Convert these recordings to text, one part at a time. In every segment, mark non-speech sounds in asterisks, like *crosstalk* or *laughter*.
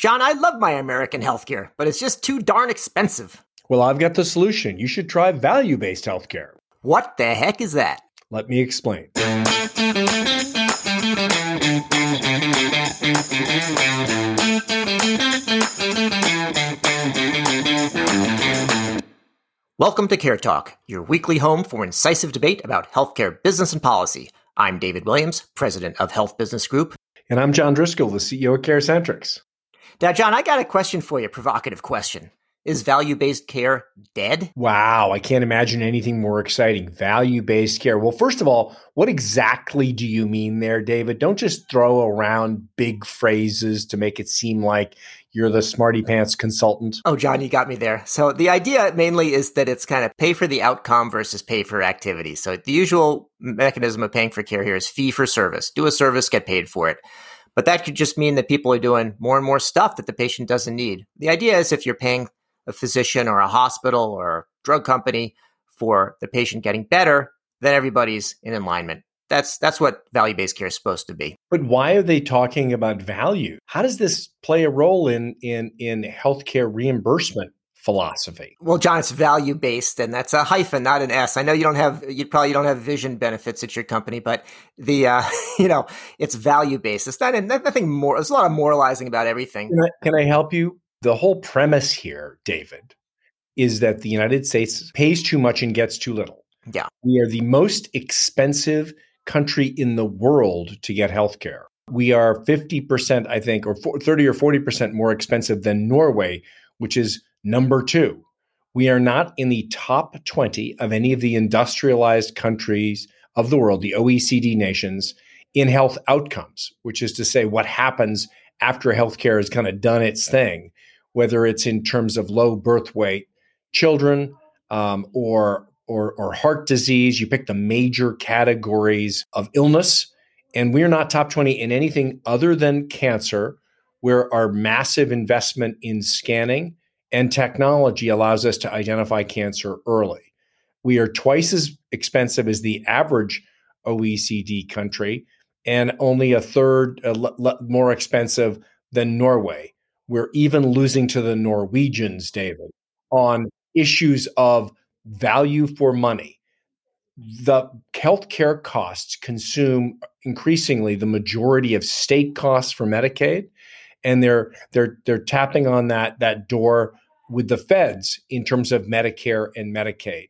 John, I love my American healthcare, but it's just too darn expensive. Well, I've got the solution. You should try value based healthcare. What the heck is that? Let me explain. Welcome to Care Talk, your weekly home for incisive debate about healthcare business and policy. I'm David Williams, president of Health Business Group. And I'm John Driscoll, the CEO of CareCentrix. Now, John, I got a question for you, provocative question. Is hmm. value based care dead? Wow, I can't imagine anything more exciting. Value based care. Well, first of all, what exactly do you mean there, David? Don't just throw around big phrases to make it seem like you're the smarty pants consultant. Oh, John, you got me there. So the idea mainly is that it's kind of pay for the outcome versus pay for activity. So the usual mechanism of paying for care here is fee for service. Do a service, get paid for it. But that could just mean that people are doing more and more stuff that the patient doesn't need. The idea is if you're paying a physician or a hospital or a drug company for the patient getting better, then everybody's in alignment. That's that's what value-based care is supposed to be. But why are they talking about value? How does this play a role in in in healthcare reimbursement philosophy? Well, John, it's value based, and that's a hyphen, not an S. I know you don't have you probably don't have vision benefits at your company, but the uh, *laughs* you know it's value based. It's not nothing more. There's a lot of moralizing about everything. Can I, can I help you? The whole premise here, David, is that the United States pays too much and gets too little. Yeah. We are the most expensive country in the world to get health care. We are 50%, I think, or 30 or 40% more expensive than Norway, which is number two. We are not in the top 20 of any of the industrialized countries of the world, the OECD nations, in health outcomes, which is to say, what happens after healthcare has kind of done its thing whether it's in terms of low birth weight children um, or, or, or heart disease. You pick the major categories of illness, and we're not top 20 in anything other than cancer, where our massive investment in scanning and technology allows us to identify cancer early. We are twice as expensive as the average OECD country and only a third uh, l- l- more expensive than Norway. We're even losing to the Norwegians, David, on issues of value for money. The healthcare costs consume increasingly the majority of state costs for Medicaid, and they're they're they're tapping on that that door with the feds in terms of Medicare and Medicaid.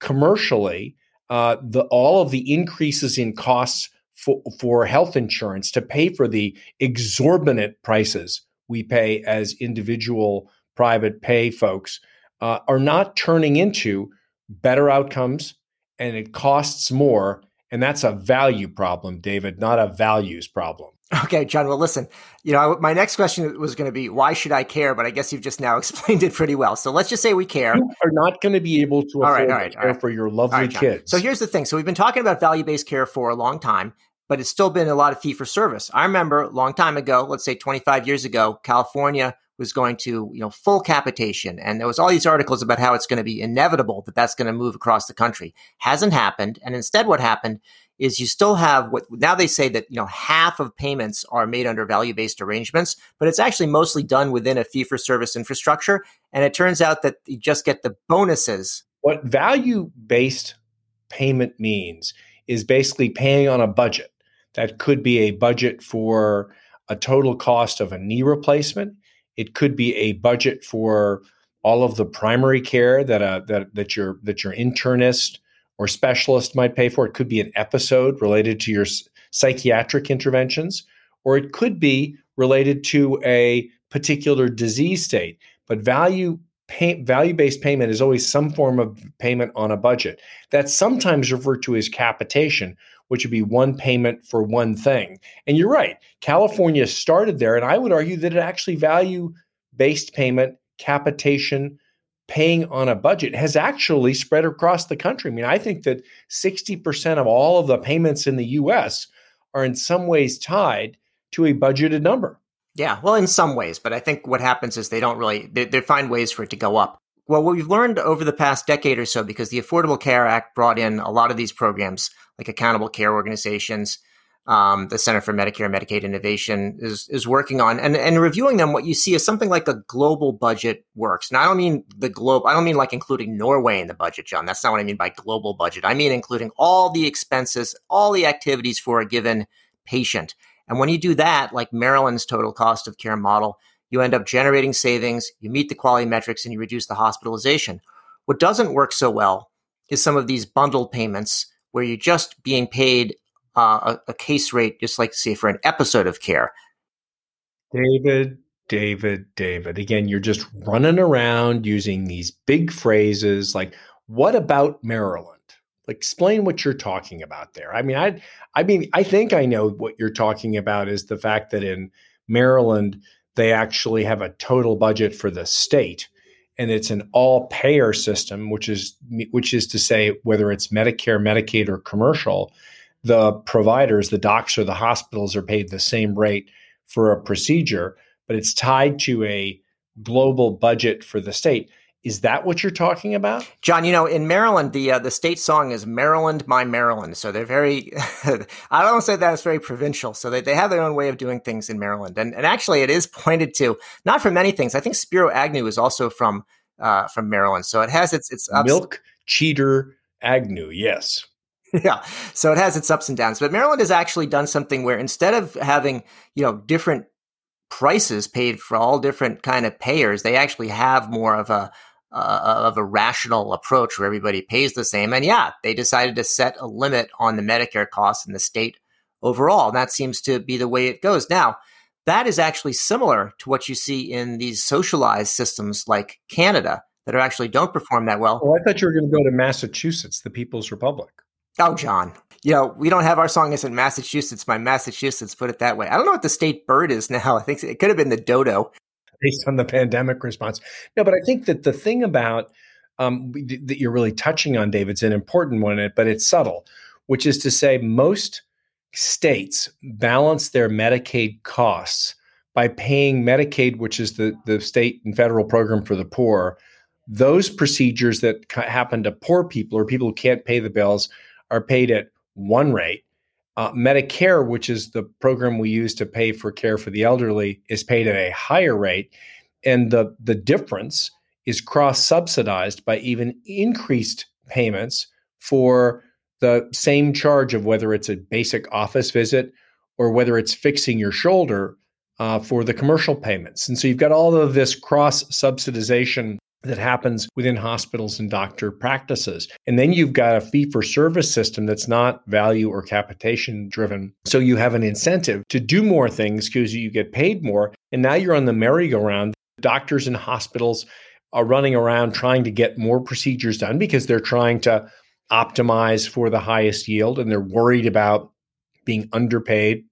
Commercially, uh, the all of the increases in costs for, for health insurance to pay for the exorbitant prices we pay as individual private pay folks uh, are not turning into better outcomes and it costs more. And that's a value problem, David, not a values problem. Okay, John. Well, listen, you know, my next question was going to be, why should I care? But I guess you've just now *laughs* explained it pretty well. So let's just say we care. You are not going to be able to afford all right, all right, care right. for your lovely kids. So here's the thing. So we've been talking about value based care for a long time but it's still been a lot of fee for service. I remember a long time ago, let's say 25 years ago, California was going to, you know, full capitation. And there was all these articles about how it's going to be inevitable that that's going to move across the country. Hasn't happened. And instead what happened is you still have what now they say that, you know, half of payments are made under value-based arrangements, but it's actually mostly done within a fee for service infrastructure. And it turns out that you just get the bonuses. What value-based payment means is basically paying on a budget. That could be a budget for a total cost of a knee replacement. It could be a budget for all of the primary care that uh, that that your that your internist or specialist might pay for. It could be an episode related to your psychiatric interventions, or it could be related to a particular disease state. But value pay, value-based payment is always some form of payment on a budget. That's sometimes referred to as capitation, which would be one payment for one thing. And you're right, California started there, and I would argue that it actually value based payment, capitation, paying on a budget has actually spread across the country. I mean, I think that 60% of all of the payments in the US are in some ways tied to a budgeted number. Yeah, well, in some ways, but I think what happens is they don't really they, they, find ways for it to go up. Well, what we've learned over the past decade or so, because the Affordable Care Act brought in a lot of these programs, like accountable care organizations, um, the Center for Medicare and Medicaid Innovation is is working on, and and reviewing them. What you see is something like a global budget works. Now, I don't mean the globe. I don't mean like including Norway in the budget, John. That's not what I mean by global budget. I mean including all the expenses, all the activities for a given patient. And when you do that, like Maryland's total cost of care model, you end up generating savings. You meet the quality metrics, and you reduce the hospitalization. What doesn't work so well is some of these bundled payments where you're just being paid uh, a, a case rate, just like say for an episode of care. David, David, David. Again, you're just running around using these big phrases like, what about Maryland? Explain what you're talking about there. I mean, I, I mean, I think I know what you're talking about is the fact that in Maryland, they actually have a total budget for the state and it's an all payer system which is which is to say whether it's medicare medicaid or commercial the providers, the docs or the hospitals are paid the same rate for a procedure, but it's tied to a global budget for the state. Is that what you're talking about, John? You know, in Maryland, the uh, the state song is "Maryland, My Maryland." So they're very. *laughs* I don't say that it's very provincial. So they, they have their own way of doing things in Maryland, and and actually, it is pointed to not for many things. I think Spiro Agnew is also from uh, from Maryland, so it has its its ups. milk cheater Agnew. Yes, *laughs* yeah. So it has its ups and downs. But Maryland has actually done something where instead of having, you know, different prices paid for all different kind of payers, they actually have more of a uh, of a rational approach where everybody pays the same. And yeah, they decided to set a limit on the Medicare costs in the state overall. And that seems to be the way it goes. Now, that is actually similar to what you see in these socialized systems like Canada that are actually don't perform that well. Well, I thought you were going to go to Massachusetts, the People's Republic. Oh, John. You know, we don't have our song is in Massachusetts by Massachusetts, put it that way. I don't know what the state bird is *laughs* now. I think it could have been the dodo. Based on the pandemic response. No, but I think that the thing about um, that you're really touching on, David's an important one, but it's subtle, which is to say most states balance their Medicaid costs by paying Medicaid, which is the, the state and federal program for the poor. Those procedures that happen to poor people or people who can't pay the bills are paid at one rate. Uh, Medicare, which is the program we use to pay for care for the elderly, is paid at a higher rate. And the, the difference is cross subsidized by even increased payments for the same charge of whether it's a basic office visit or whether it's fixing your shoulder uh, for the commercial payments. And so you've got all of this cross subsidization that happens within hospitals and doctor practices. And then you've got a fee for service system that's not value or capitation driven. So you have an incentive to do more things because you get paid more. And now you're on the merry-go-round. Doctors and hospitals are running around trying to get more procedures done because they're trying to optimize for the highest yield and they're worried about being underpaid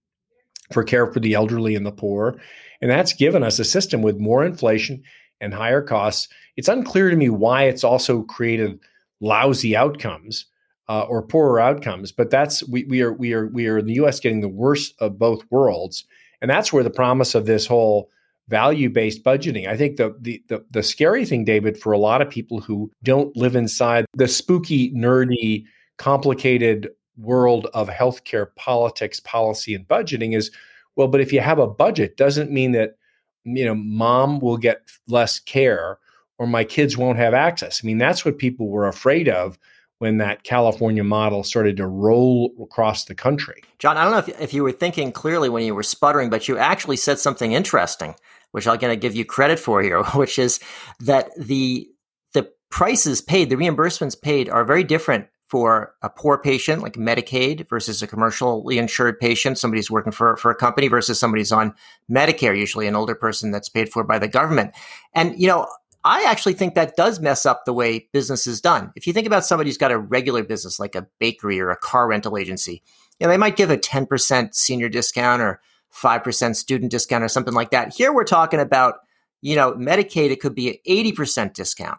for care for the elderly and the poor. And that's given us a system with more inflation and higher costs. It's unclear to me why it's also created lousy outcomes uh, or poorer outcomes. But that's we, we are we are we are in the U.S. getting the worst of both worlds, and that's where the promise of this whole value-based budgeting. I think the, the the the scary thing, David, for a lot of people who don't live inside the spooky, nerdy, complicated world of healthcare politics, policy, and budgeting is well, but if you have a budget, doesn't mean that you know, mom will get less care or my kids won't have access. I mean, that's what people were afraid of when that California model started to roll across the country. John, I don't know if, if you were thinking clearly when you were sputtering, but you actually said something interesting, which I'm going to give you credit for here, *laughs* which is that the the prices paid, the reimbursements paid are very different for a poor patient like Medicaid versus a commercially insured patient, somebody who's working for, for a company versus somebody who's on Medicare, usually an older person that's paid for by the government. And, you know, I actually think that does mess up the way business is done. If you think about somebody who's got a regular business like a bakery or a car rental agency, you know, they might give a 10% senior discount or 5% student discount or something like that. Here we're talking about, you know, Medicaid, it could be an 80% discount.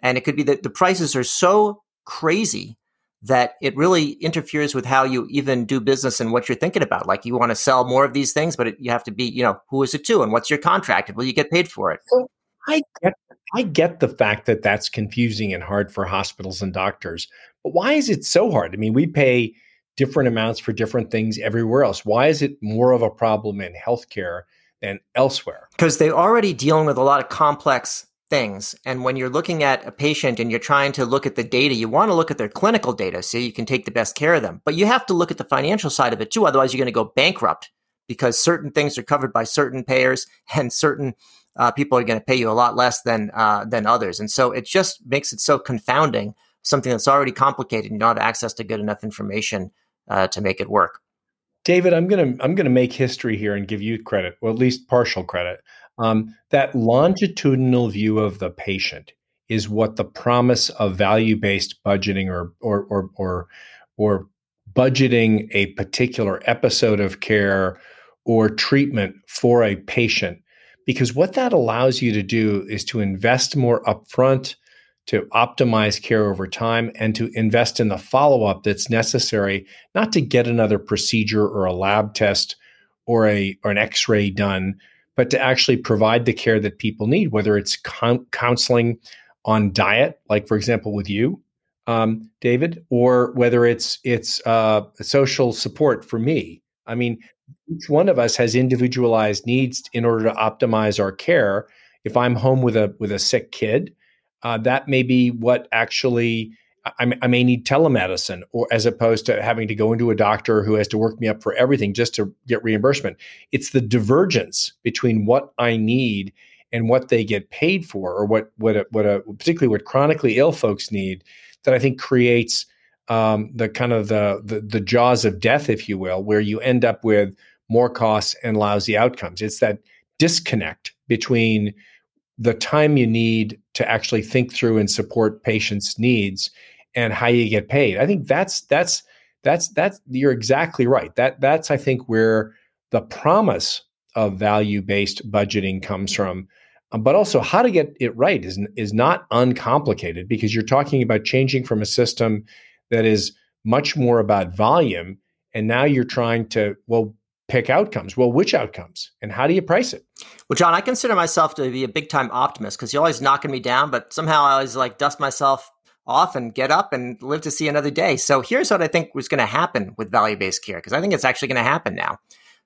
And it could be that the prices are so crazy that it really interferes with how you even do business and what you're thinking about. Like you want to sell more of these things, but it, you have to be, you know, who is it to and what's your contract and will you get paid for it? Well, I get, I get the fact that that's confusing and hard for hospitals and doctors, but why is it so hard? I mean, we pay different amounts for different things everywhere else? Why is it more of a problem in healthcare than elsewhere? Because they're already dealing with a lot of complex things. And when you're looking at a patient and you're trying to look at the data, you want to look at their clinical data so you can take the best care of them. But you have to look at the financial side of it too. Otherwise, you're going to go bankrupt because certain things are covered by certain payers *laughs* and certain uh, people are going to pay you a lot less than uh, than others. And so it just makes it so confounding. Something that's already complicated, and you don't have access to good enough information uh, to make it work. David, I'm gonna I'm gonna make history here and give you credit, or at least partial credit. Um, that longitudinal view of the patient is what the promise of value-based budgeting or or or or, or budgeting a particular episode of care or treatment for a patient. Because what that allows you to do is to invest more upfront to optimize care over time and to invest in the follow-up that's necessary not to get another procedure or a lab test or a or an x-ray done but to actually provide the care that people need, whether it's counseling on diet, like for example with you, um, David, or whether it's it's uh, social support for me. I mean, each one of us has individualized needs in order to optimize our care. If I'm home with a with a sick kid, uh, that may be what actually I, I, may need telemedicine or as opposed to having to go into a doctor who has to work me up for everything just to get reimbursement. It's the divergence between what I need and what they get paid for, or what what a, what a particularly what chronically ill folks need, that I think creates um, the kind of the, the the jaws of death, if you will, where you end up with more costs and lousy outcomes. It's that disconnect between the time you need to actually think through and support patients' needs and how you get paid. I think that's that's that's that's you're exactly right. That that's I think where the promise of value-based budgeting comes from. Um, but also how to get it right is is not uncomplicated because you're talking about changing from a system that is much more about volume and now you're trying to well pick outcomes. Well, which outcomes and how do you price it? Well, John, I consider myself to be a big time optimist because you're always knocking me down, but somehow I always like dust myself off and get up and live to see another day. So here's what I think was going to happen with value based care, because I think it's actually going to happen now.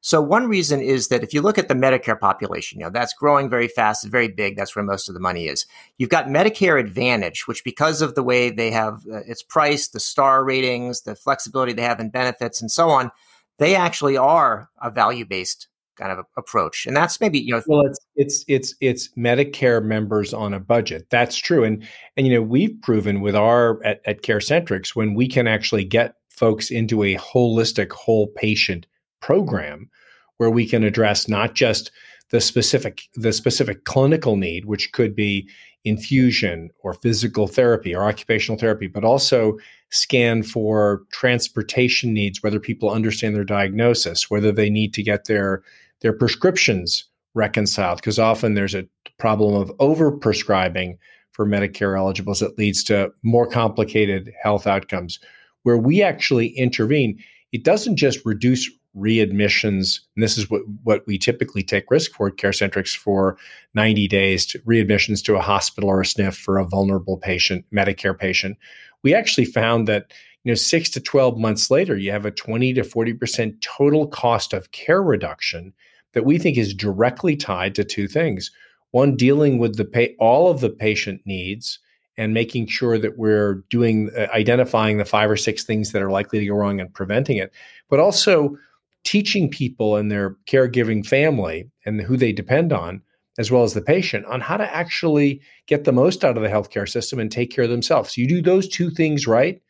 So one reason is that if you look at the Medicare population, you know, that's growing very fast, very big. That's where most of the money is. You've got Medicare Advantage, which because of the way they have uh, its price, the star ratings, the flexibility they have in benefits and so on, they actually are a value based kind of approach and that's maybe you know well it's it's it's it's medicare members on a budget. That's true and and you know we've proven with our at, at carecentrix when we can actually get folks into a holistic whole patient program where we can address not just the specific the specific clinical need which could be infusion or physical therapy or occupational therapy but also scan for transportation needs whether people understand their diagnosis whether they need to get their their prescriptions reconciled because often there's a problem of overprescribing for Medicare eligibles that leads to more complicated health outcomes. Where we actually intervene, it doesn't just reduce readmissions, and this is what, what we typically take risk for at CareCentrix for 90 days to readmissions to a hospital or a SNF for a vulnerable patient, Medicare patient. We actually found that you know, six to 12 months later, you have a 20 to 40% total cost of care reduction that we think is directly tied to two things. One, dealing with the pay, all of the patient needs and making sure that we're doing uh, identifying the five or six things that are likely to go wrong and preventing it, but also teaching people and their caregiving family and who they depend on, as well as the patient, on how to actually get the most out of the healthcare system and take care of themselves. So you do those two things right,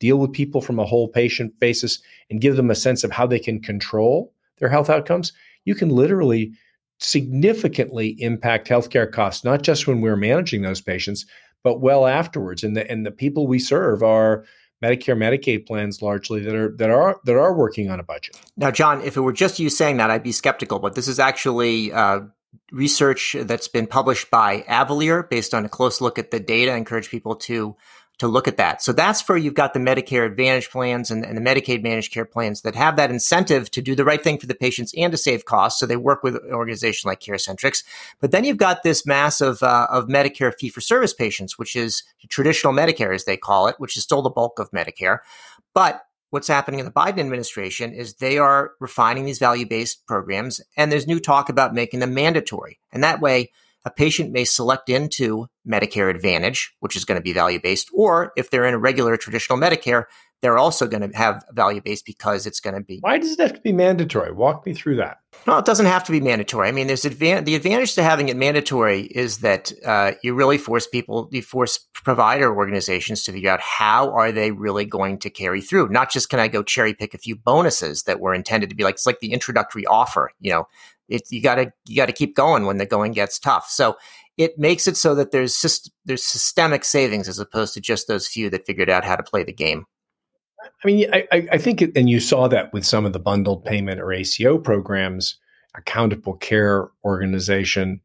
deal with people from a whole patient basis, and give them a sense of how they can control their health outcomes you can literally significantly impact healthcare costs, not just when we're managing those patients, but well afterwards. And the and the people we serve are Medicare, Medicaid plans largely that are that are that are working on a budget. Now, John, if it were just you saying that, I'd be skeptical. But this is actually uh, research that's been published by Avalere based on a close look at the data. I encourage people to to look at that. So that's for you've got the Medicare Advantage plans and, and, the Medicaid managed care plans that have that incentive to do the right thing for the patients and to save costs. So they work with an organization like CareCentrix. But then you've got this mass of, uh, of Medicare fee for service patients, which is traditional Medicare, as they call it, which is still the bulk of Medicare. But what's happening in the Biden administration is they are refining these value based programs, and there's new talk about making them mandatory. And that way, a patient may select into Medicare Advantage, which is going to be value based, or if they're in a regular traditional Medicare, they're also going to have value based because it's going to be. Why does it have to be mandatory? Walk me through that. No, it doesn't have to be mandatory. I mean, there's advan- the advantage to having it mandatory is that uh, you really force people, you force provider organizations to figure out how are they really going to carry through. Not just can I go cherry pick a few bonuses that were intended to be like it's like the introductory offer. You know, it, you got to you got to keep going when the going gets tough. So it makes it so that there's syst- there's systemic savings as opposed to just those few that figured out how to play the game. I mean, I, I think, it, and you saw that with some of the bundled payment or ACO programs, accountable care organization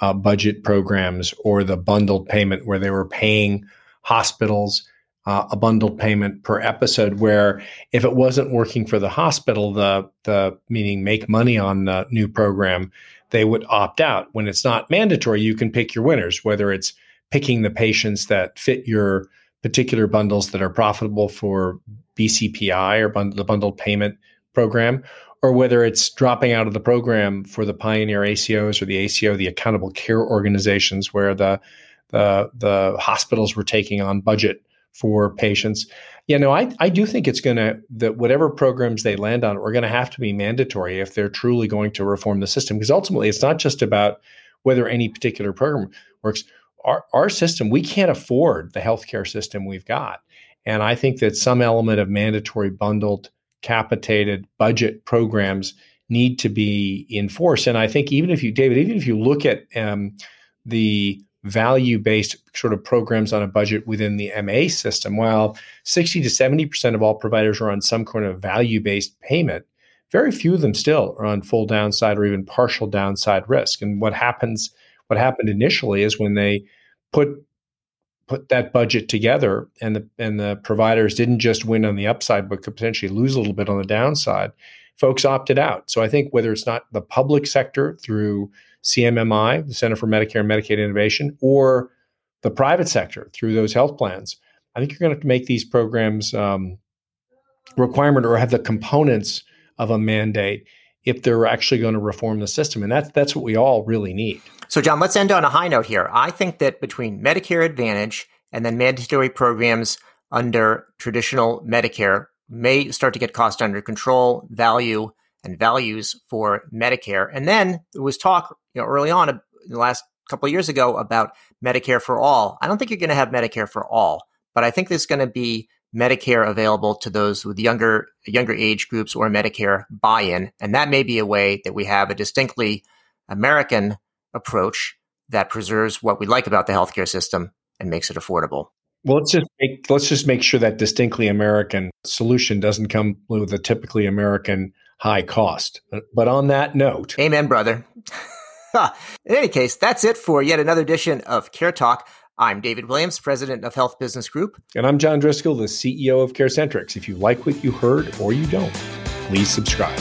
uh, budget programs, or the bundled payment where they were paying hospitals uh, a bundled payment per episode. Where if it wasn't working for the hospital, the the meaning make money on the new program, they would opt out. When it's not mandatory, you can pick your winners, whether it's picking the patients that fit your particular bundles that are profitable for BCPI or bund- the bundled payment program, or whether it's dropping out of the program for the Pioneer ACOs or the ACO, the accountable care organizations, where the the, the hospitals were taking on budget for patients. Yeah, no, I, I do think it's going to, that whatever programs they land on are going to have to be mandatory if they're truly going to reform the system. Because ultimately, it's not just about whether any particular program works our, our system, we can't afford the healthcare system we've got. And I think that some element of mandatory bundled capitated budget programs need to be enforced. And I think even if you, David, even if you look at um, the value based sort of programs on a budget within the MA system, while 60 to 70% of all providers are on some kind of value based payment, very few of them still are on full downside or even partial downside risk. And what happens what happened initially is when they put put that budget together and the and the providers didn't just win on the upside but could potentially lose a little bit on the downside folks opted out so i think whether it's not the public sector through cmmi the center for medicare and medicaid innovation or the private sector through those health plans i think you're going to have to make these programs um, requirement or have the components of a mandate if they're actually going to reform the system. And that's that's what we all really need. So, John, let's end on a high note here. I think that between Medicare Advantage and then mandatory programs under traditional Medicare may start to get cost under control, value, and values for Medicare. And then there was talk you know, early on in the last couple of years ago about Medicare for all. I don't think you're going to have Medicare for all, but I think there's going to be Medicare available to those with younger younger age groups or Medicare buy-in, and that may be a way that we have a distinctly American approach that preserves what we like about the healthcare system and makes it affordable. Well, let's just make, let's just make sure that distinctly American solution doesn't come with a typically American high cost. But on that note, amen, brother. *laughs* In any case, that's it for yet another edition of Care Talk. I'm David Williams, president of Health Business Group. And I'm John Driscoll, the CEO of CareCentrix. If you like what you heard or you don't, please subscribe.